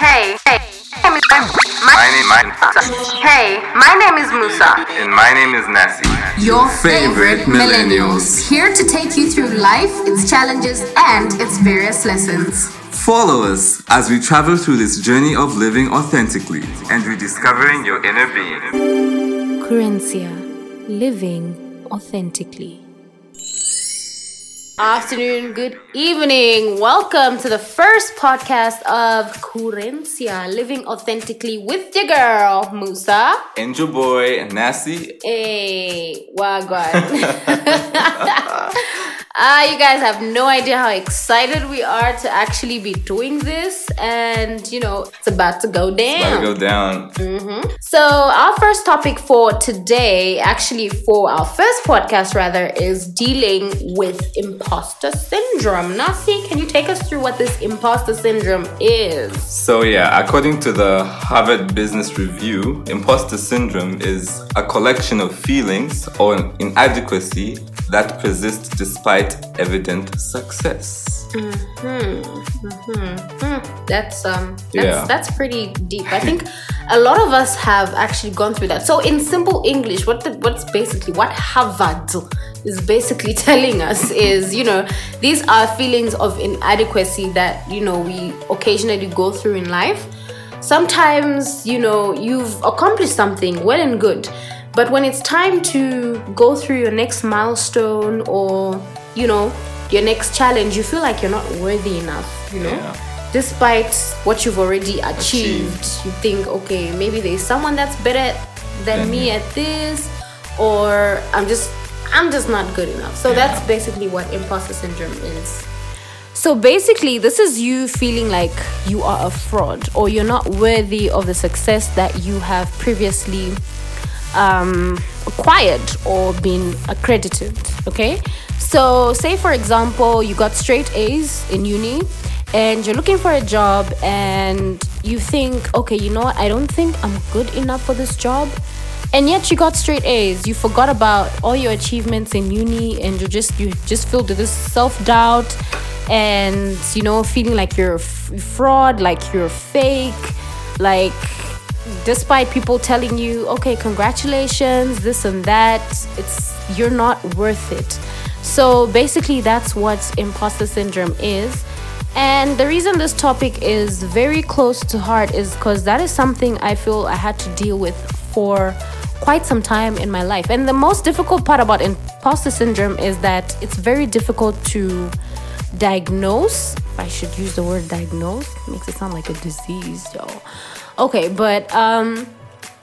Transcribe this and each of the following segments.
Hey, hey, my, My name, my, hey, my name is Musa. and my name is Nasi. Your favorite millennials. Here to take you through life, its challenges, and its various lessons. Follow us as we travel through this journey of living authentically. And rediscovering your inner being. Querencia, living authentically. Afternoon, good evening. Welcome to the first podcast of Querencia, living authentically with your girl, Musa. Angel Boy, Nasi, Hey, wagwan. Ah, you guys have no idea how excited we are to actually be doing this, and you know it's about to go down. gotta go down. So, our first topic for today, actually, for our first podcast, rather, is dealing with imposter syndrome. Nasi, can you take us through what this imposter syndrome is? So, yeah, according to the Harvard Business Review, imposter syndrome is a collection of feelings or inadequacy that persists despite evident success. Mm-hmm. Mm-hmm. Mm. That's um, that's, Yeah. that's pretty deep. I think a lot of us have actually gone through that. So, in simple English, what the, what's basically what Harvard is basically telling us is, you know, these are feelings of inadequacy that you know we occasionally go through in life. Sometimes, you know, you've accomplished something well and good, but when it's time to go through your next milestone or, you know, your next challenge, you feel like you're not worthy enough, you know? Yeah. Despite what you've already achieved, Achieved. you think, okay, maybe there's someone that's better than me at this, or I'm just I'm just not good enough. So Yeah. that's basically what imposter syndrome is. So basically, this is you feeling like you are a fraud or you're not worthy of the success that you have previously um, acquired or been accredited. Okay, so say for example, you got straight A's in uni and you're looking for a job and you think, okay, you know what, I don't think I'm good enough for this job. And yet you got straight A's. You forgot about all your achievements in uni and you're just you just filled with this self-doubt and you know feeling like you're fraud, like you're fake, like despite people telling you okay congratulations this and that it's you're not worth it. So basically that's what imposter syndrome is. And the reason this topic is very close to heart is because that is something i feel i had to deal with for quite some time in my life. And the most difficult part about imposter syndrome is that it's very difficult to diagnose if i should use the word diagnose makes it sound like a disease y'all. Okay but um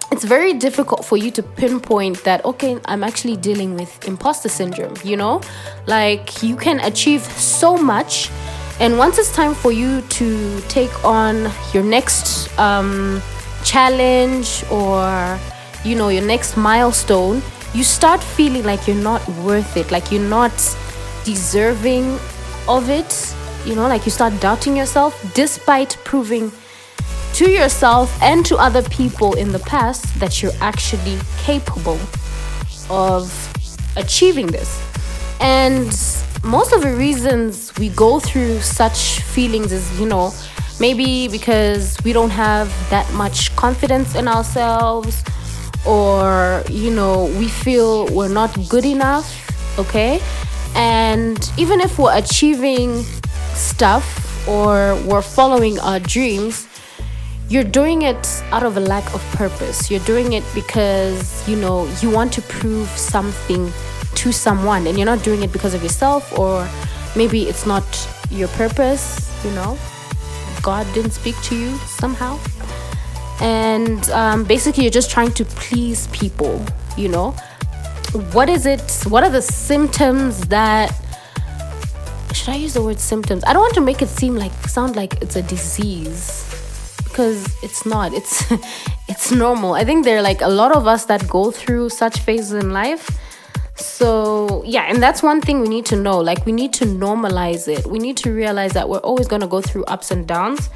it's very difficult for you to pinpoint that okay i'm actually dealing with imposter syndrome you know? Like you can achieve so much and once it's time for you to take on your next um, challenge or you know your next milestone you start feeling like you're not worth it like you're not deserving of it you know like you start doubting yourself despite proving to yourself and to other people in the past that you're actually capable of achieving this. And most of the reasons we go through such feelings is, you know, maybe because we don't have that much confidence in ourselves or, you know, we feel we're not good enough, okay? And even if we're achieving stuff or we're following our dreams, you're doing it out of a lack of purpose. You're doing it because, you know, you want to prove something to someone and you're not doing it because of yourself or maybe it's not your purpose, you know. God didn't speak to you somehow. And um, basically, you're just trying to please people, you know. What is it? What are the symptoms that should I use the word symptoms? I don't want to make it seem like sound like it's a disease because it's not. It's it's normal. I think there are like a lot of us that go through such phases in life. So, yeah, and that's one thing we need to know. Like we need to normalize it. We need to realize that we're always going to go through ups and downs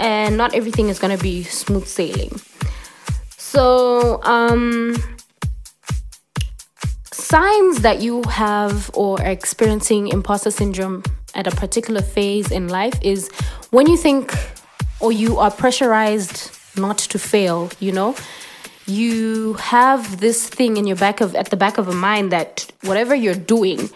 and not everything is going to be smooth sailing. So, um signs that you have or are experiencing imposter syndrome at a particular phase in life is when you think or you are pressurized not to fail, you know? You have this thing in your back of at the back of a mind that whatever you're doing,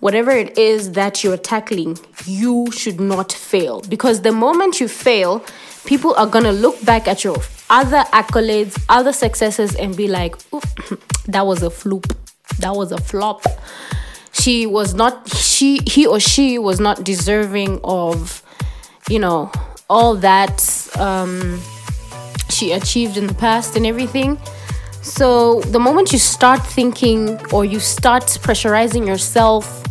whatever it is that you're tackling, you should not fail. Because the moment you fail, people are gonna look back at your other accolades, other successes, and be like, "Oop, that was a floop, that was a flop. She was not, she, he or she was not deserving of, you know, all that um, she achieved in the past and everything. So the moment you start thinking or you start pressurizing yourself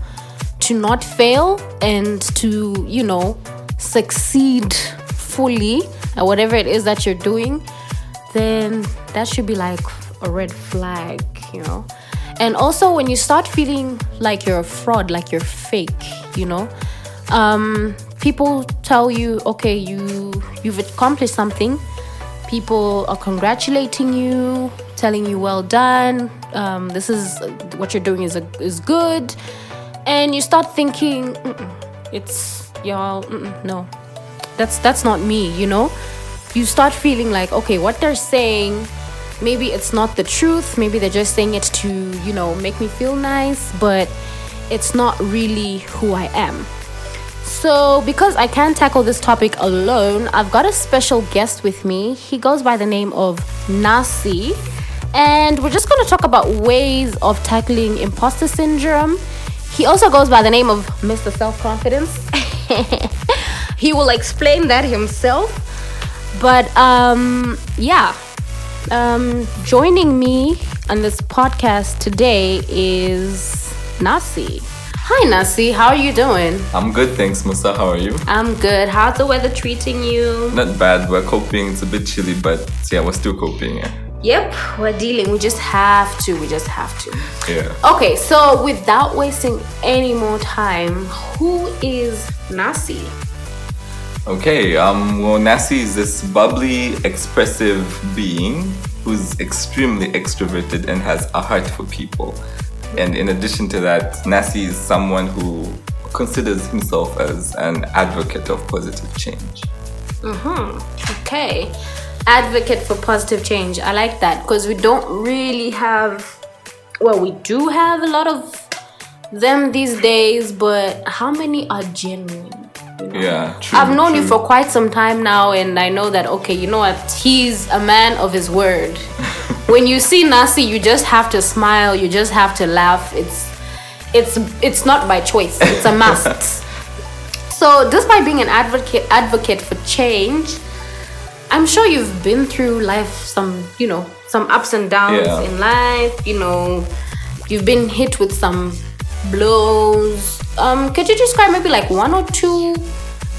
to not fail and to, you know, succeed fully at whatever it is that you're doing, then that should be like a red flag, you know. And also when you start feeling like you're a fraud, like you're fake, you know, um, people tell you, okay, you you've accomplished something. People are congratulating you, telling you well done. Um, this is what you're doing is a, is good, and you start thinking, it's y'all. No, that's that's not me. You know, you start feeling like, okay, what they're saying. Maybe it's not the truth. Maybe they're just saying it to, you know, make me feel nice, but it's not really who I am. So, because I can't tackle this topic alone, I've got a special guest with me. He goes by the name of Nasi, and we're just going to talk about ways of tackling imposter syndrome. He also goes by the name of Mr. Self Confidence. he will explain that himself. But um, yeah, um, joining me on this podcast today is Nasi. Hi, Nasi. How are you doing? I'm good, thanks, Musa. How are you? I'm good. How's the weather treating you? Not bad. We're coping. It's a bit chilly, but yeah, we're still coping. Yeah. Yep, we're dealing. We just have to. We just have to. Yeah. Okay, so without wasting any more time, who is Nasi? Okay, um, well, Nasi is this bubbly, expressive being who's extremely extroverted and has a heart for people. And in addition to that, Nasi is someone who considers himself as an advocate of positive change. Okay, advocate for positive change. I like that because we don't really have. Well, we do have a lot of them these days, but how many are genuine? Yeah, true. I've known you for quite some time now, and I know that okay, you know what? He's a man of his word. when you see Nasi, you just have to smile. You just have to laugh. It's it's it's not by choice. It's a must. so, despite being an advocate advocate for change, I'm sure you've been through life some you know some ups and downs Yeah. in life. You know, you've been hit with some blows. Um, could you describe maybe like one or two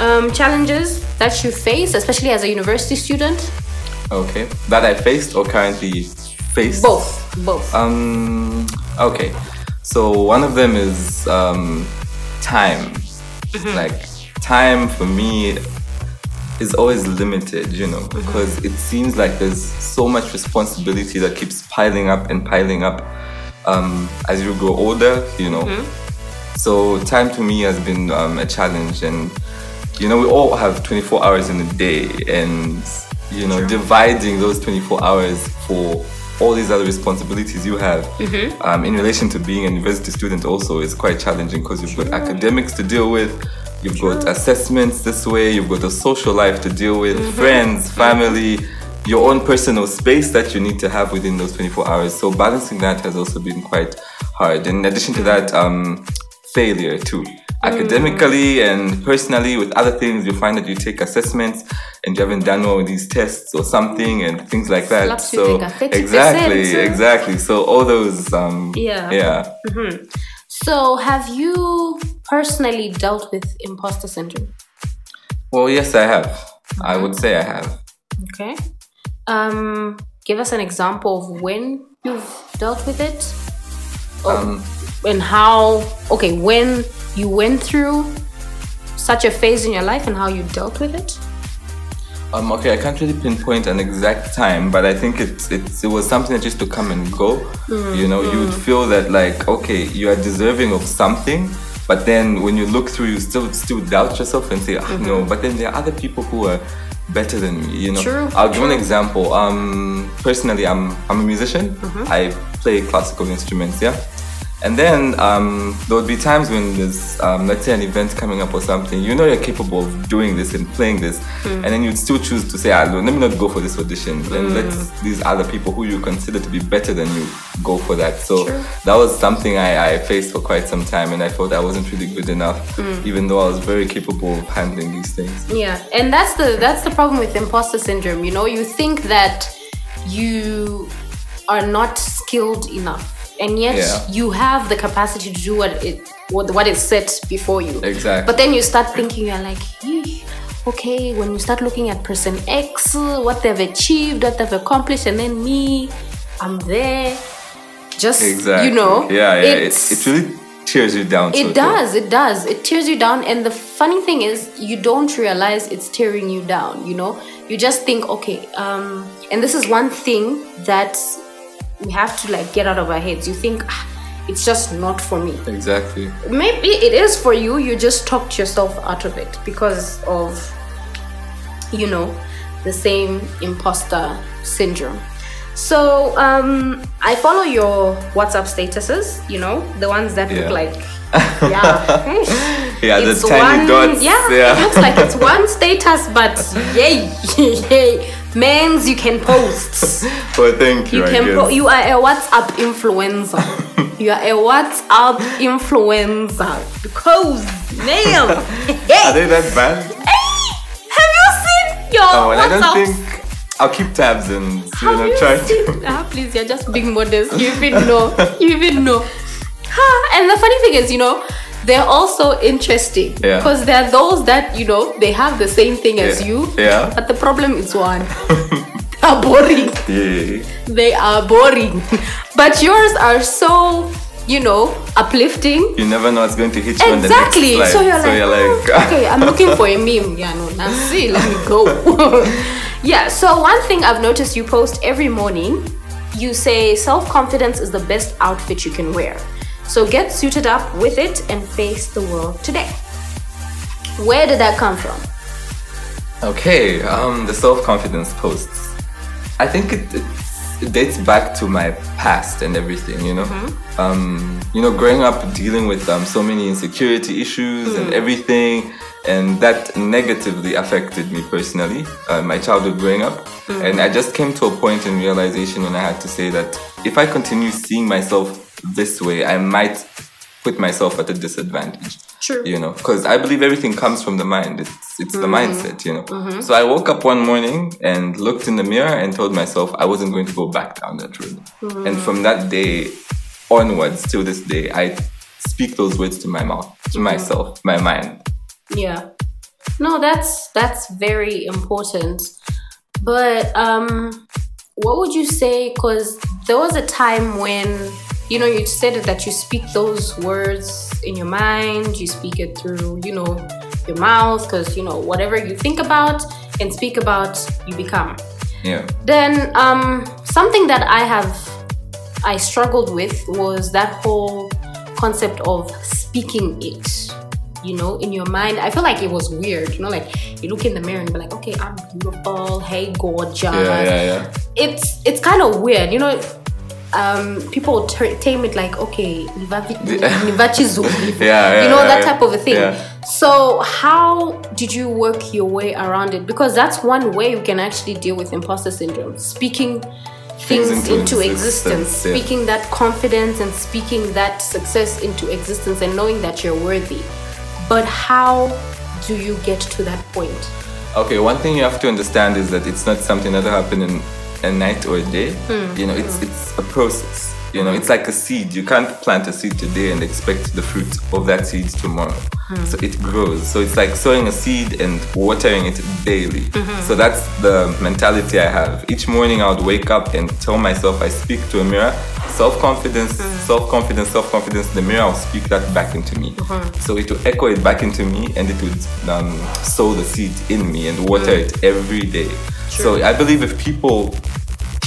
um, challenges that you face, especially as a university student? Okay, that I faced or currently face? Both, both. Um. Okay. So one of them is um, time. Like time for me is always limited, you know, because it seems like there's so much responsibility that keeps piling up and piling up um, as you grow older, you know. So time to me has been um, a challenge, and you know we all have 24 hours in a day, and you know dividing those 24 hours for all these other responsibilities you have um, in relation to being a university student also is quite challenging because you've got academics to deal with. You've got assessments this way, you've got a social life to deal with, friends, family, your own personal space that you need to have within those 24 hours. So balancing that has also been quite hard. In addition to that, um, failure too. Academically and personally, with other things, you find that you take assessments and you haven't done well with these tests or something and things like that. Slaps so think a 30%, exactly, exactly. So all those, um, Yeah. yeah. so, have you personally dealt with imposter syndrome? Well, yes, I have. I would say I have. Okay. Um, give us an example of when you've dealt with it. Or, Um, and how, okay, when you went through such a phase in your life and how you dealt with it. Um, okay, I can't really pinpoint an exact time, but I think it's, it's it was something that used to come and go. You know, you would feel that like, okay, you are deserving of something, but then when you look through, you still still doubt yourself and say, ah, no. But then there are other people who are better than me. You know, True, I'll give an example. Um, personally, I'm I'm a musician. Mm-hmm. I play classical instruments. Yeah. And then um, there would be times when there's, um, let's say, an event coming up or something. You know you're capable of doing this and playing this, Hmm. and then you'd still choose to say, ah, let me not go for this audition. Hmm. And let these other people who you consider to be better than you go for that. So True. that was something I, I faced for quite some time, and I felt I wasn't really good enough, Hmm. even though I was very capable of handling these things. Yeah, and that's the that's the problem with imposter syndrome. You know, you think that you are not skilled enough, and yet Yeah. you have the capacity to do what it what, what is set before you. Exactly. But then you start thinking, you're like, okay. When you start looking at person X, what they've achieved, what they've accomplished, and then me, I'm there. Just Exactly. you know, Yeah, yeah. It, it's- it really tears you down. it does, it does. It tears you down. And the funny thing is, you don't realize it's tearing you down, you know? You just think, okay, um, and this is one thing that we have to like get out of our heads. You think, ah, it's just not for me. Exactly. Maybe it is for you, you just talked yourself out of it because of, you know, the same imposter syndrome. So um, I follow your WhatsApp statuses, you know, the ones that Yeah. look like, yeah, Yeah, the it's tiny one, dots. Yeah, yeah. it looks like it's one status, but yay, yay, men's you can post. well, thank you. You I can po- you are a WhatsApp influencer. you are a WhatsApp influencer because damn. Are they that bad? have you seen your Oh, well, I don't think. I'll keep tabs and you know try to. Ah, please, you're just being modest. You even know. You even know. Ha, and the funny thing is, you know, they're also interesting Yeah. because they're those that you know they have the same thing as Yeah. you. Yeah. But the problem is one. they're boring. Yeah. They are boring. but yours are so, you know, uplifting. You never know what's going to hit you on the next Exactly. slide. So you're like, you're "Oh, like, okay, I'm looking for a meme. Yeah, no, now see, let me go. yeah. So one thing I've noticed you post every morning, you say self confidence is the best outfit you can wear. So get suited up with it and face the world today. Where did that come from? Okay, um, the self confidence posts. I think it, it dates back to my past and everything, you know? Um, you know, growing up dealing with um, so many insecurity issues and everything, and that negatively affected me personally, uh, my childhood growing up. And I just came to a point in realization when I had to say that if I continue seeing myself this way, I might put myself at a disadvantage. True. You know, because I believe everything comes from the mind. It's it's the mm-hmm. mindset, you know. Mm-hmm. So I woke up one morning and looked in the mirror and told myself I wasn't going to go back down that road. Mm-hmm. And from that day onwards till this day, I speak those words to my mouth, to myself, my mind. Yeah. No, that's that's very important. But um what would you say cuz there was a time when you know you said that you speak those words in your mind, you speak it through, you know, your mouth cuz you know whatever you think about and speak about you become. Yeah. Then um something that I have I struggled with was that whole concept of speaking it. You know, in your mind, I feel like it was weird. You know, like you look in the mirror and be like, "Okay, I'm beautiful. Hey, gorgeous." Yeah, yeah, yeah. It's it's kind of weird. You know, um, people ter- tame it like, "Okay, nivavi- nivachizu." Yeah, yeah, You know yeah, that type of a thing. So, how did you work your way around it? Because that's one way you can actually deal with imposter syndrome. Speaking things, Things into into, existence, existence, speaking that confidence and speaking that success into existence and knowing that you're worthy. But how do you get to that point? Okay, one thing you have to understand is that it's not something that happen in a night or a day. Hmm. You know, it's hmm. it's a process. You know, it's like a seed. You can't plant a seed today and expect the fruit of that seed tomorrow. Hmm. So it grows. So it's like sowing a seed and watering it daily. Mm-hmm. So that's the mentality I have. Each morning I would wake up and tell myself I speak to a mirror. Self confidence, self confidence, self confidence. The mirror will speak that back into me. Uh-huh. So it will echo it back into me and it would um, sow the seed in me and water it every day. So I believe if people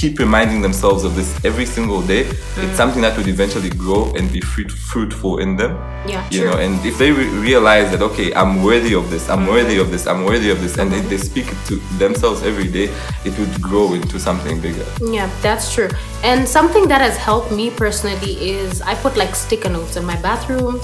keep reminding themselves of this every single day, it's something that would eventually grow and be fruit, fruitful in them. Yeah, you true. know, and if they re- realize that okay, I'm worthy of this, I'm Mm-hmm. worthy of this, I'm worthy of this, and they, they speak to themselves every day, it would grow into something bigger. Yeah, that's true. And something that has helped me personally is I put like sticker notes in my bathroom,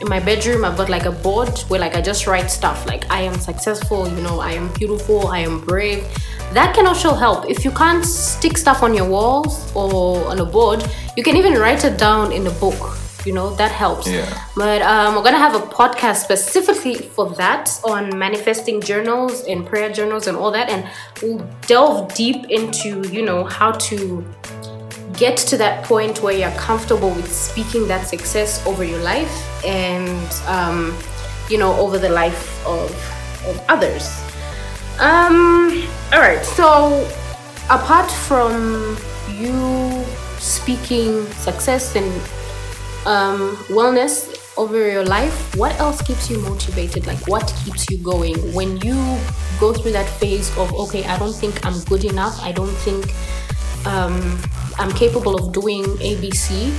in my bedroom. I've got like a board where like I just write stuff like I am successful, you know, I am beautiful, I am brave. That can also help. If you can't stick stuff on your walls or on a board, you can even write it down in a book. You know, that helps. Yeah. But um, we're gonna have a podcast specifically for that on manifesting journals and prayer journals and all that, and we'll delve deep into you know how to get to that point where you're comfortable with speaking that success over your life and um, you know over the life of, of others. Um, all right, so apart from you speaking success and um, wellness over your life, what else keeps you motivated? Like, what keeps you going when you go through that phase of, okay, I don't think I'm good enough, I don't think um, I'm capable of doing ABC?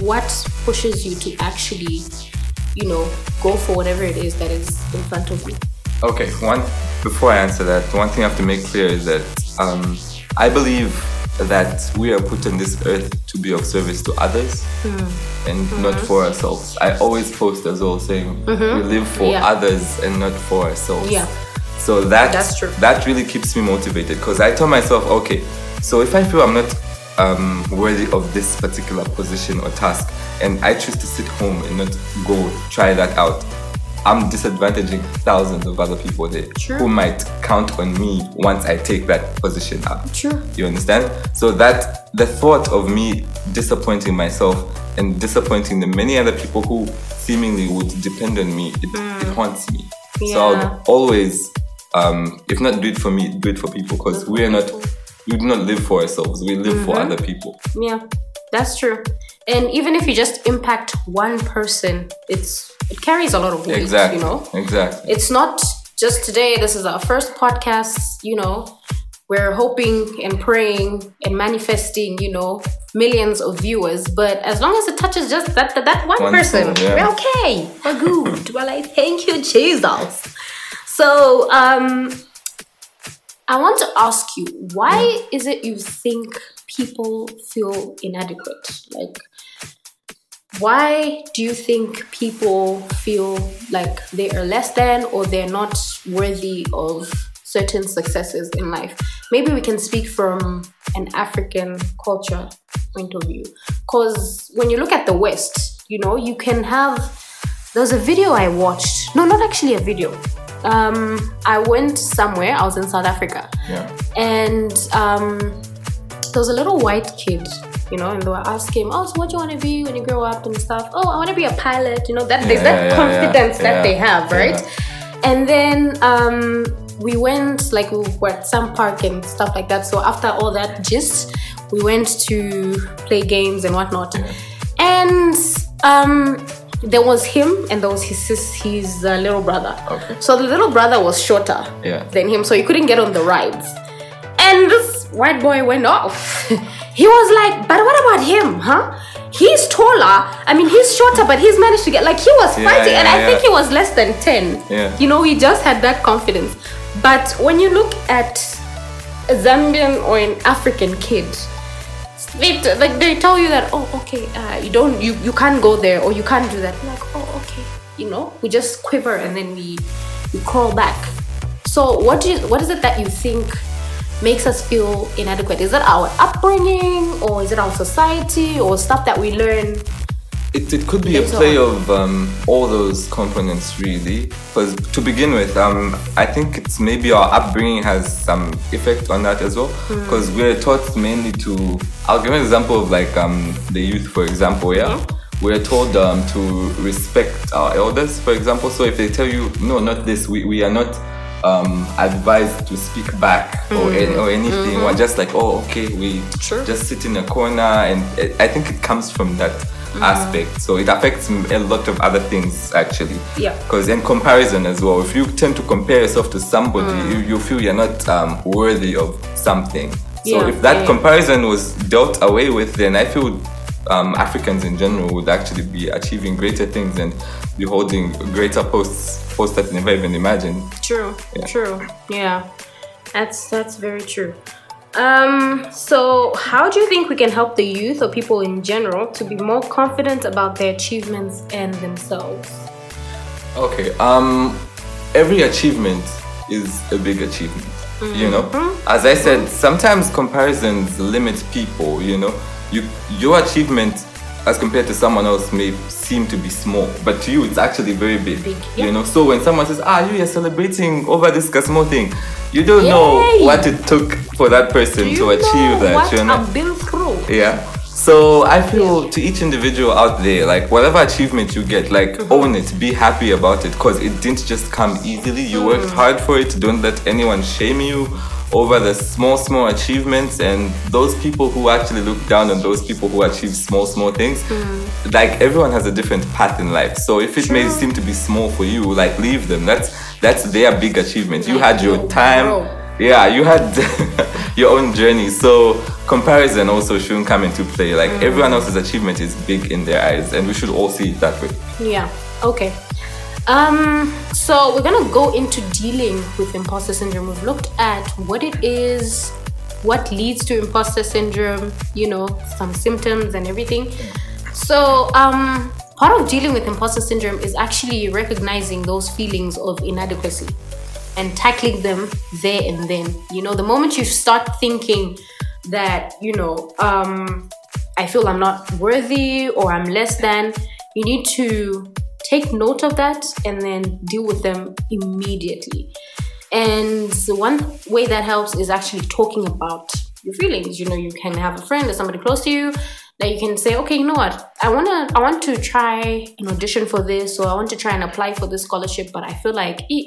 What pushes you to actually, you know, go for whatever it is that is in front of you? Okay, one before I answer that, one thing I have to make clear is that um, I believe that we are put on this earth to be of service to others hmm. and mm-hmm. not for ourselves. I always post as well saying mm-hmm. we live for Yeah. others and not for ourselves. Yeah. So that That's true. that really keeps me motivated because I tell myself, okay, so if I feel I'm not um, worthy of this particular position or task, and I choose to sit home and not go try that out, I'm disadvantaging thousands of other people there True. who might count on me once I take that position up. True. You understand? So that the thought of me disappointing myself and disappointing the many other people who seemingly would depend on me, it, it haunts me. So I'll always, um, if not do it for me, do it for people because we are not, we do not live for ourselves. We live for other people. Yeah, that's true. And even if you just impact one person, it's it carries a lot of weight. Exactly. You know, Exactly. it's not just today. This is our first podcast. You know, we're hoping and praying and manifesting. You know, millions of viewers. But as long as it touches just that that, that one, One person, soul, yeah. we're okay. We're good. we're like, thank you, Jesus. So, um, I want to ask you, why is it you think people feel inadequate? Like, why do you think people feel like they are less than or they're not worthy of certain successes in life? Maybe we can speak from an African culture point of view. Because when you look at the West, you know, you can have. There was a video I watched. No, not actually a video. Um, I went somewhere. I was in South Africa Yeah. and um, there was a little white kid, you know, and they were asking him, "Oh, so what do you want to be when you grow up and stuff?" Oh, I want to be a pilot. You know, that there's Yeah, that yeah, confidence that they have, right? And then um, we went, like, we were at some park and stuff like that. So after all that gist, we went to play games and whatnot. And um, there was him, and there was his sis, his uh, little brother. Okay. So the little brother was shorter Yeah. than him, so he couldn't get on the rides. And this white boy went off. he was like, but what about him, huh? He's taller. I mean, he's shorter, but he's managed to get like he was Yeah, fighting, and yeah, I yeah. think he was less than ten. Yeah. You know, he just had that confidence. But when you look at a Zambian or an African kid, they, like they tell you that oh okay uh, you don't you, you can't go there or you can't do that. You're like oh okay. You know we just quiver and then we we crawl back. So what do you, what is it that you think makes us feel inadequate? Is it our upbringing or is it our society or stuff that we learn It, it could be a play on. of um, all those components, really. Because to begin with, um, I think it's maybe our upbringing has some effect on that as well. Hmm. Because we're taught mainly to. I'll give an example of like um, the youth, for example. Yeah, Mm-hmm. we're told um, to respect our elders, for example. So if they tell you no, not this, we, we are not. Um, advised to speak back or, any, or anything. We're just like, oh, okay, we Mm-hmm. Sure. just sit in a corner, and it, I think it comes from that aspect. So it affects a lot of other things actually. Yeah. Because in comparison as well, if you tend to compare yourself to somebody, you, you feel you're not um, worthy of something. So Yeah, if that yeah. comparison was dealt away with, then I feel um, Africans in general would actually be achieving greater things and be holding greater posts, posts that they never even imagined. True. Yeah. True. Yeah. That's that's very true. Um, so how do you think we can help the youth or people in general to be more confident about their achievements and themselves? Okay. Um, every achievement is a big achievement. You know, as I said, sometimes comparisons limit people. You know, you your achievement as compared to someone else may seem to be small, but to you it's actually very big. Big, yeah. You know, so when someone says, "Ah, you are celebrating over this small thing," you don't know what it took for that person to achieve that. what you know, I've been through? yeah. So I feel to each individual out there, like whatever achievement you get, like Mm-hmm. own it, be happy about it, because it didn't just come easily. You worked Mm. hard for it. Don't let anyone shame you over the small, small achievements. And those people who actually look down on those people who achieve small, small things, Mm. like everyone has a different path in life. So if it may seem to be small for you, like leave them. That's that's their big achievement. You had your time yeah you had your own journey so comparison also shouldn't come into play like Mm. everyone else's achievement is big in their eyes and we should all see it that way Yeah. Okay. Um, so we're gonna go into dealing with imposter syndrome. We've looked at what it is, what leads to imposter syndrome, you know, some symptoms and everything. So, um, part of dealing with imposter syndrome is actually recognizing those feelings of inadequacy and tackling them there and then. You know, the moment you start thinking that, you know, um, I feel I'm not worthy or I'm less than, you need to take note of that and then deal with them immediately. And one way that helps is actually talking about your feelings. You know, you can have a friend or somebody close to you that you can say, okay, you know what, I wanna I want to try an audition for this or I want to try and apply for this scholarship, but I feel like eh,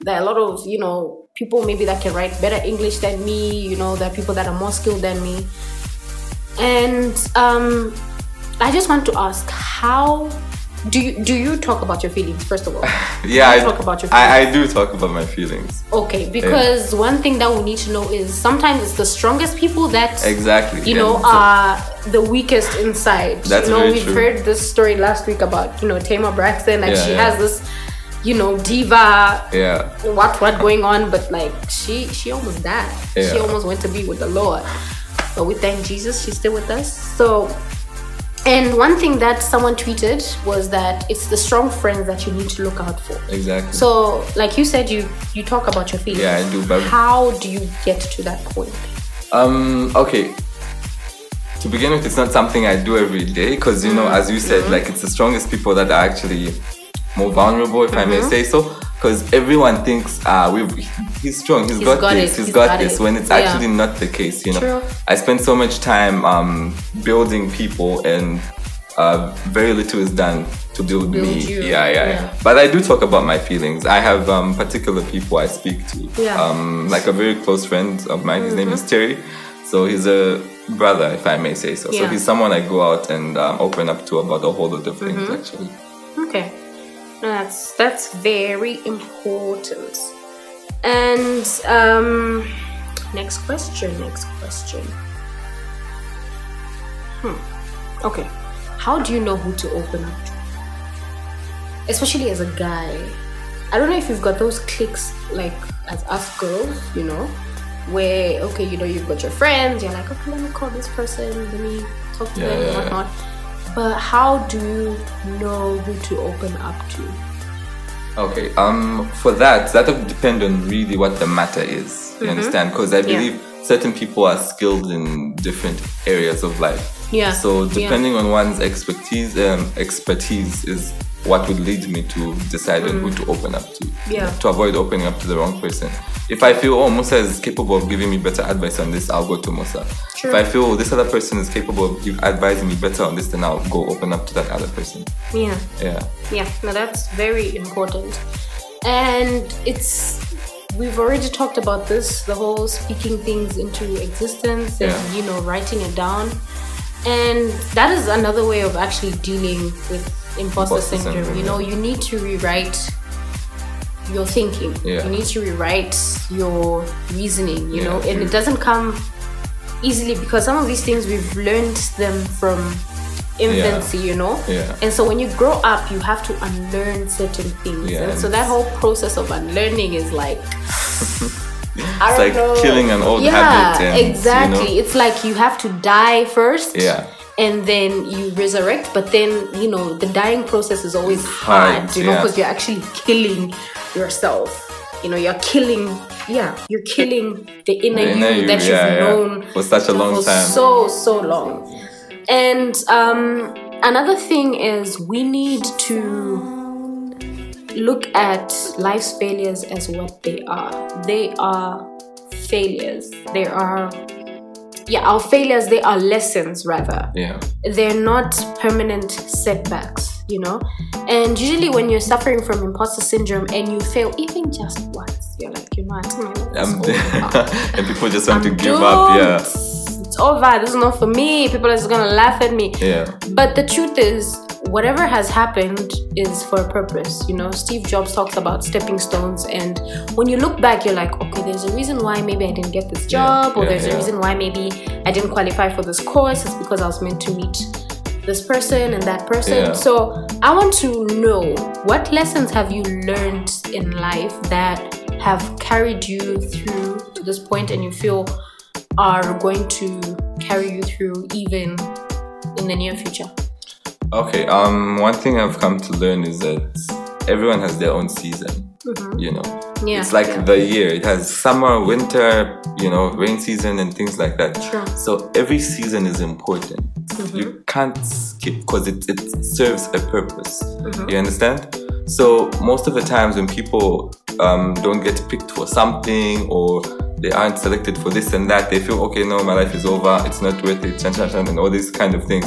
there are a lot of, you know, people maybe that can write better English than me, you know, there are people that are more skilled than me. And um I just want to ask how do you do you talk about your feelings first of all? yeah You I, talk about your I, I do talk about my feelings Okay, because one thing that we need to know is sometimes it's the strongest people that exactly you yeah. know So- are the weakest inside. That's you know, very we've true. heard this story last week about you know Tamar Braxton, like Yeah, she yeah. has this you know diva yeah what what going on, but like she she almost died. She almost went to be with the Lord, but we thank Jesus she's still with us. So. And one thing that someone tweeted was that it's the strong friends that you need to look out for. exactly So, like you said, you you talk about your feelings. Yeah, I do, but- how do you get to that point? Um, okay. To begin with, it's not something I do every day because, you know, Mm-hmm. as you said, like it's the strongest people that are actually more vulnerable, if I Mm-hmm. may say so. Because everyone thinks, ah, we he's strong, he's got, got this, he's he's got, got this, it. when it's Yeah. actually not the case, you know. True. I spend so much time um, building people and uh, very little is done to build, Build me. Yeah, yeah, yeah. yeah. But I do talk about my feelings. I have um, particular people I speak to. Yeah. Mm-hmm. Um, like a very close friend of mine. His name is Terry. So he's a brother, if I may say so. So he's someone I go out and um, open up to about a whole lot of things, Mm-hmm. actually. Okay, that's that's very important. And um, next question. Next question. Hmm. Okay, how do you know who to open up to? Especially as a guy. I don't know if you've got those clicks like as us girls, you know, where okay, you know, you've got your friends, you're like, okay, let me call this person, let me talk to Yeah, them yeah, and yeah. But how do you know who to open up to? Okay, um, for that, that would depend on really what the matter is. You understand? Because I Mm-hmm. Yeah. believe certain people are skilled in different areas of life. Yeah, So yeah. depending on one's expertise, um, expertise is what would lead me to decide on who to open up to. Mm. Yeah. To avoid opening up to the wrong person. If I feel, oh, Musa is capable of giving me better advice on this, I'll go to Musa. True. If I feel oh, this other person is capable of give, advising me better on this, then I'll go open up to that other person. Yeah. Yeah. Yeah, no, that's very important. And it's, we've already talked about this the whole speaking things into existence and, Yeah. you know, writing it down. And that is another way of actually dealing with imposter, Imposter syndrome. syndrome, You know, yeah. you need to rewrite your thinking, Yeah. you need to rewrite your reasoning, you know, and true. it doesn't come easily because some of these things we've learned them from infancy, you know? Yeah. And so when you grow up, you have to unlearn certain things. Yeah, and so that whole process of unlearning is like I It's don't like know. killing an old yeah, habit and, you know- exactly. It's like you have to die first. Yeah. And then you resurrect, but then you know the dying process is always hard, you know, yeah. because you're actually killing yourself. You know, you're killing, yeah, you're killing the inner, The inner you that yeah, you've yeah. known For such a long for time. so so long. And um, another thing is we need to look at life's failures as what they are. They are failures. They are yeah, our failures, they are lessons rather. Yeah. They're not permanent setbacks, you know? And usually when you're suffering from imposter syndrome and you fail even just once, you're like, you know, I think my life is Um, over. and people just want I'm to give up. Yeah. It's over. This is not for me. People are just gonna laugh at me. Yeah. But the truth is, whatever has happened is for a purpose. You know, Steve Jobs talks about stepping stones, and when you look back, you're like, okay, there's a reason why maybe I didn't get this job, or yeah, there's yeah. a reason why maybe I didn't qualify for this course. It's because I was meant to meet this person and that person. Yeah. So I want to know what lessons have you learned in life that have carried you through to this point, and you feel are going to carry you through even in the near future. Okay. Um. One thing I've come to learn is that everyone has their own season. You know. Mm-hmm. Yeah. It's like the year. It has summer, winter, you know, rain season, and things like that. Sure. So every season is important. Mm-hmm. You can't skip because it, it serves a purpose. Mm-hmm. You understand? So most of the times when people um, don't get picked for something or they aren't selected for this and that, they feel okay, no, my life is over. It's not worth it, and all these kind of things.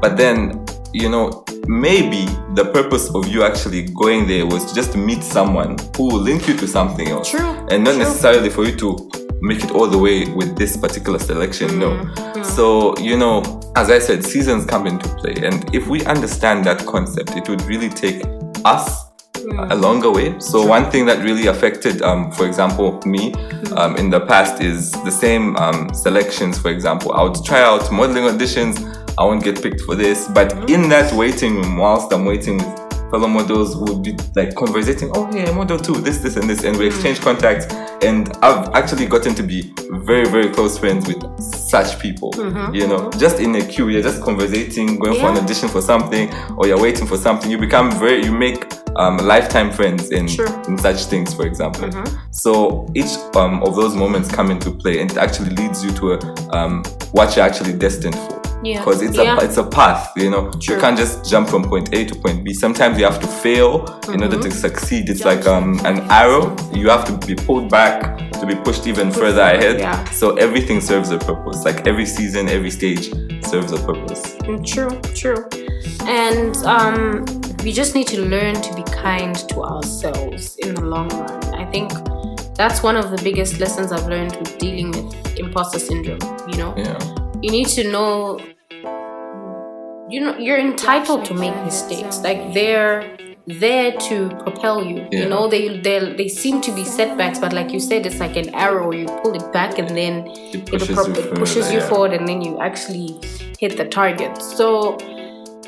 But then, you know, maybe the purpose of you actually going there was to just meet someone who will link you to something else, True, and not true. necessarily for you to make it all the way with this particular selection. No. Mm-hmm. So, you know, as I said, seasons come into play. And if we understand that concept, it would really take us a longer way. So, one thing that really affected, um, for example, me um, in the past is the same um, selections, for example. I would try out modeling auditions, I won't get picked for this. But in that waiting room, whilst I'm waiting with fellow models would be like conversating, oh yeah, model two, this, this, and this, and we exchange contacts. And I've actually gotten to be very, very close friends with such people. You know, just in a queue, you're just conversating, going for an audition for something, or you're waiting for something. You become very, you make um, lifetime friends in, Sure. in such things, for example. So each um, of those moments come into play, and it actually leads you to a, um, what you're actually destined for. Yeah. Because it's Yeah. a it's a path, you know. True. You can't just jump from point A to point B. Sometimes you have to fail in order to succeed. It's like um, an arrow. You have to be pulled back to be pushed even further ahead. yeah. So everything serves a purpose. Like every season, every stage serves a purpose. Mm, True, true. And um, we just need to learn to be kind to ourselves in the long run. I think that's one of the biggest lessons I've learned with dealing with imposter syndrome. You know, Yeah. you need to know you know you're entitled to make mistakes like they're there to propel you Yeah. you know they they they seem to be setbacks but like you said it's like an arrow you pull it back and then It pushes prop- you it pushes you yeah. forward and then you actually hit the target so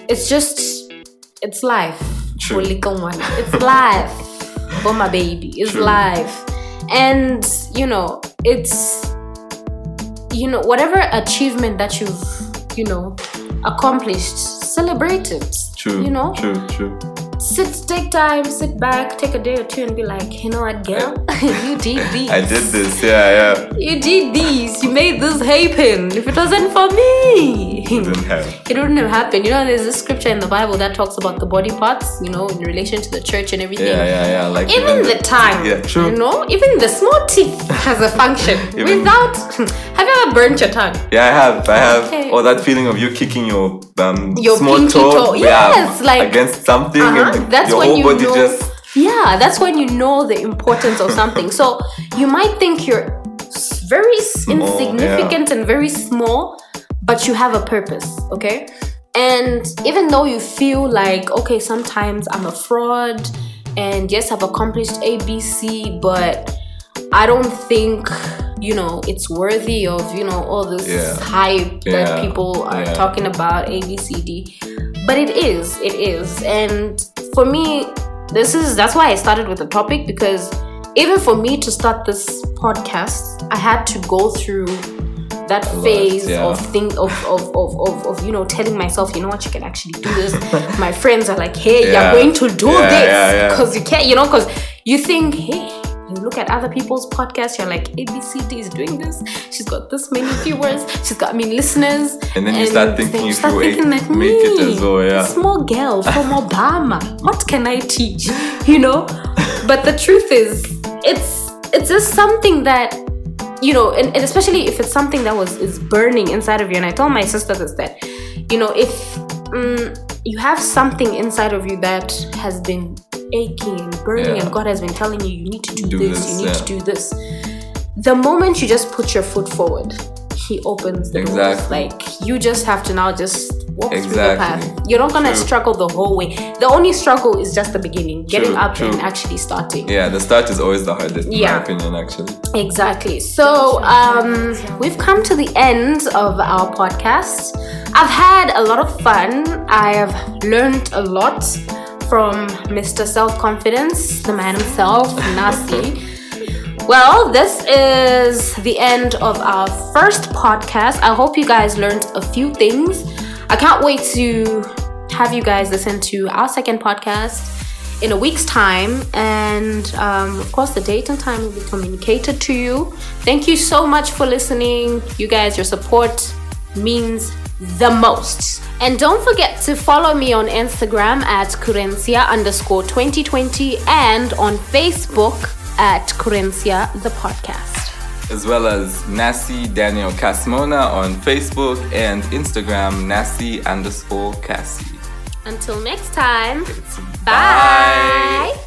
it's just it's life True. for little one it's life for my baby it's True. life and you know it's you know whatever achievement that you've you know accomplished celebrate it True. you know True. True. sit take time sit back take a day or two and be like you know what girl you did these I did this. Yeah. Yeah. you did these you made this happen if it wasn't for me Didn't have. it wouldn't have happened you know there's a scripture in the bible that talks about the body parts you know in relation to the church and everything Yeah. Yeah. Yeah. Like even the tongue, Yeah. True. you know, even the small teeth has a function. Even- Without, have you ever burnt your tongue? Yeah, I have. I have. Okay. Or that feeling of you kicking your um Your small pinky toe, toe. Yes, yeah, like- against something, Uh-huh. and That's your when whole you body know. just Yeah, that's when you know the importance of something. So you might think you're very Small, insignificant and very small, but you have a purpose. Okay, and even though you feel like okay, sometimes I'm a fraud, and yes, I've accomplished A, B, C, but I don't think you know it's worthy of you know all this Yeah. hype Yeah. that people are Yeah. talking about A B C D. But it is, it is, and for me, this is that's why I started with the topic because even for me to start this podcast, I had to go through that lot, phase yeah. of think of of, of, of of you know telling myself, you know what, you can actually do this. My friends are like, hey, Yeah. you're going to do this because you can't, you know, because you think, hey. You look at other people's podcasts, you're like, ABCD is doing this. She's got this many viewers. She's got me listeners. And then you start thinking if start you thinking make- like make it me, as well, yeah. Small girl from Obama. What can I teach? You know? But the truth is, it's it's just something that you know, and, and especially if it's something that was is burning inside of you. And I told my sister this that, you know, if mm, you have something inside of you that has been aching and burning, Yeah. and God has been telling you, you need to do, Do this, this, you need yeah. to do this. The moment you just put your foot forward, He opens the doors. Like you just have to now just walk through the Exactly. path. You're not gonna True. struggle the whole way. The only struggle is just the beginning, getting True, up true. and actually starting. Yeah, the start is always the hardest, in Yeah. my opinion, actually. Exactly. So um, we've come to the end of our podcast. I've had a lot of fun. I have learned a lot from Mr. Self Confidence, the man himself, Nasi. Well, this is the end of our first podcast. I hope you guys learned a few things. I can't wait to have you guys listen to our second podcast in a week's time. And um, of course, the date and time will be communicated to you. Thank you so much for listening. You guys, your support means the most. And don't forget to follow me on Instagram at Querencia underscore 2020 and on Facebook at Querencia the podcast. As well as Nasi Daniel Casmona on Facebook and Instagram, Nasi underscore Cassie. Until next time, Bye. bye.